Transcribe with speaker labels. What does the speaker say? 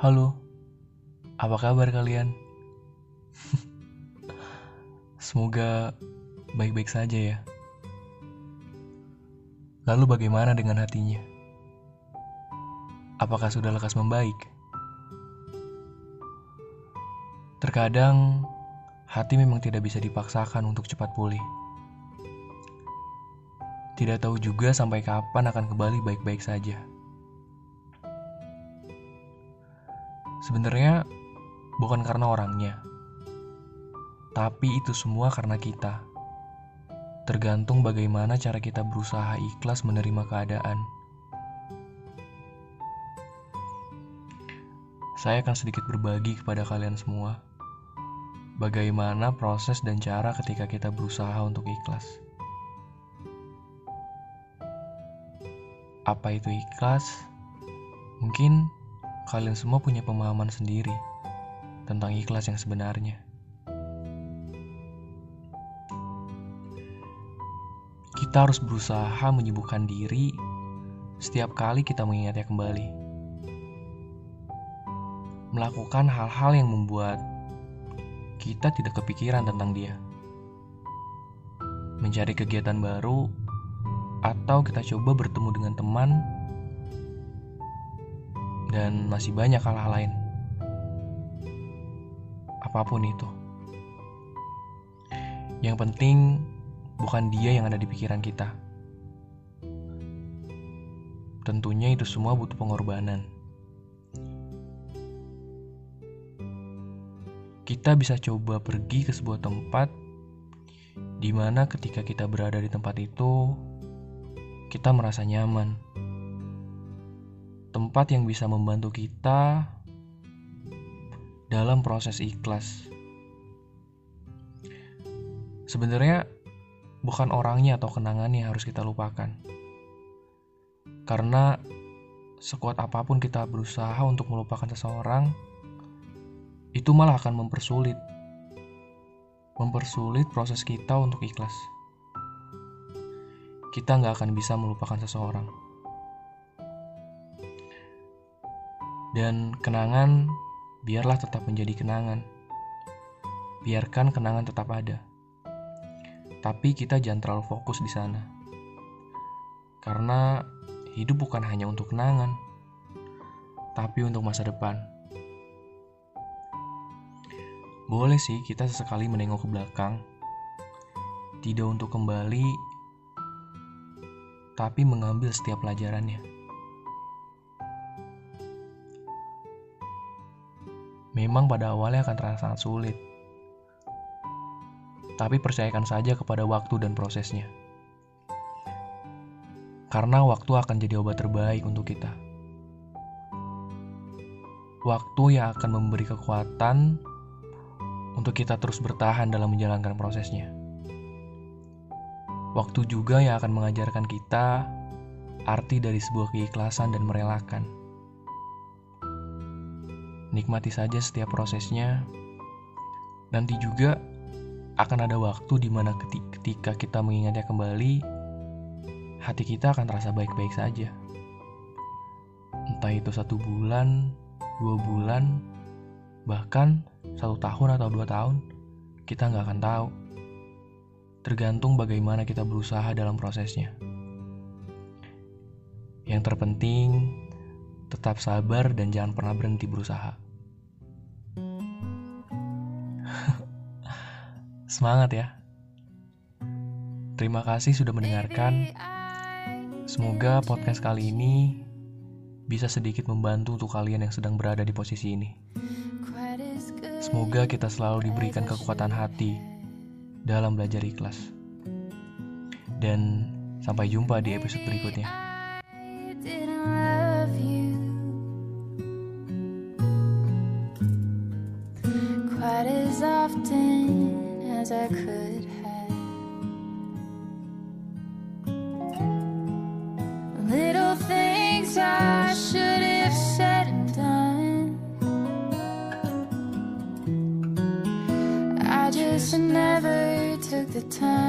Speaker 1: Halo, apa kabar kalian? Semoga baik-baik saja ya. Lalu bagaimana dengan hatinya? Apakah sudah lekas membaik? Terkadang hati memang tidak bisa dipaksakan untuk cepat pulih. Tidak tahu juga sampai kapan akan kembali baik-baik saja. Sebenarnya bukan karena orangnya, tapi itu semua karena kita. Tergantung bagaimana cara kita berusaha ikhlas menerima keadaan. Saya akan sedikit berbagi kepada kalian semua bagaimana proses dan cara ketika kita berusaha untuk ikhlas. Apa itu ikhlas? Mungkin kalian semua punya pemahaman sendiri tentang ikhlas yang sebenarnya. Kita harus berusaha menyembuhkan diri setiap kali kita mengingatnya kembali. Melakukan hal-hal yang membuat kita tidak kepikiran tentang dia. Mencari kegiatan baru, atau kita coba bertemu dengan teman dan masih banyak hal-hal lain. Apa pun itu. Yang penting bukan dia yang ada di pikiran kita. Tentunya itu semua butuh pengorbanan. Kita bisa coba pergi ke sebuah tempat di mana ketika kita berada di tempat itu, kita merasa nyaman tempat yang bisa membantu kita dalam proses ikhlas. Sebenarnya bukan orangnya atau kenangannya yang harus kita lupakan. Karena sekuat apa pun kita berusaha untuk melupakan seseorang, itu malah akan mempersulit. Mempersulit proses kita untuk ikhlas. Kita nggak akan bisa melupakan seseorang. Dan kenangan biarlah tetap menjadi kenangan. Biarkan kenangan tetap ada. Tapi kita jangan terlalu fokus di sana. Karena hidup bukan hanya untuk kenangan, tapi untuk masa depan. Boleh sih kita sesekali menengok ke belakang, tidak untuk kembali, tapi mengambil setiap pelajarannya. Memang pada awalnya akan terasa sangat sulit. Tapi percayakan saja kepada waktu dan prosesnya. Karena waktu akan jadi obat terbaik untuk kita. Waktu yang akan memberi kekuatan untuk kita terus bertahan dalam menjalankan prosesnya. Waktu juga yang akan mengajarkan kita arti dari sebuah keikhlasan dan merelakan. Nikmati saja setiap prosesnya. Nanti juga akan ada waktu di mana ketika kita mengingatnya kembali, hati kita akan terasa baik-baik saja. Entah itu satu bulan, dua bulan, bahkan satu tahun atau dua tahun, kita nggak akan tahu. Tergantung bagaimana kita berusaha dalam prosesnya. Yang terpenting, tetap sabar dan jangan pernah berhenti berusaha. Semangat ya. Terima kasih sudah mendengarkan. Semoga podcast kali ini bisa sedikit membantu untuk kalian yang sedang berada di posisi ini. Semoga kita selalu diberikan kekuatan hati dalam belajar ikhlas. Dan sampai jumpa di episode berikutnya. As I could have. Little things I should have said and done. I just never took the time.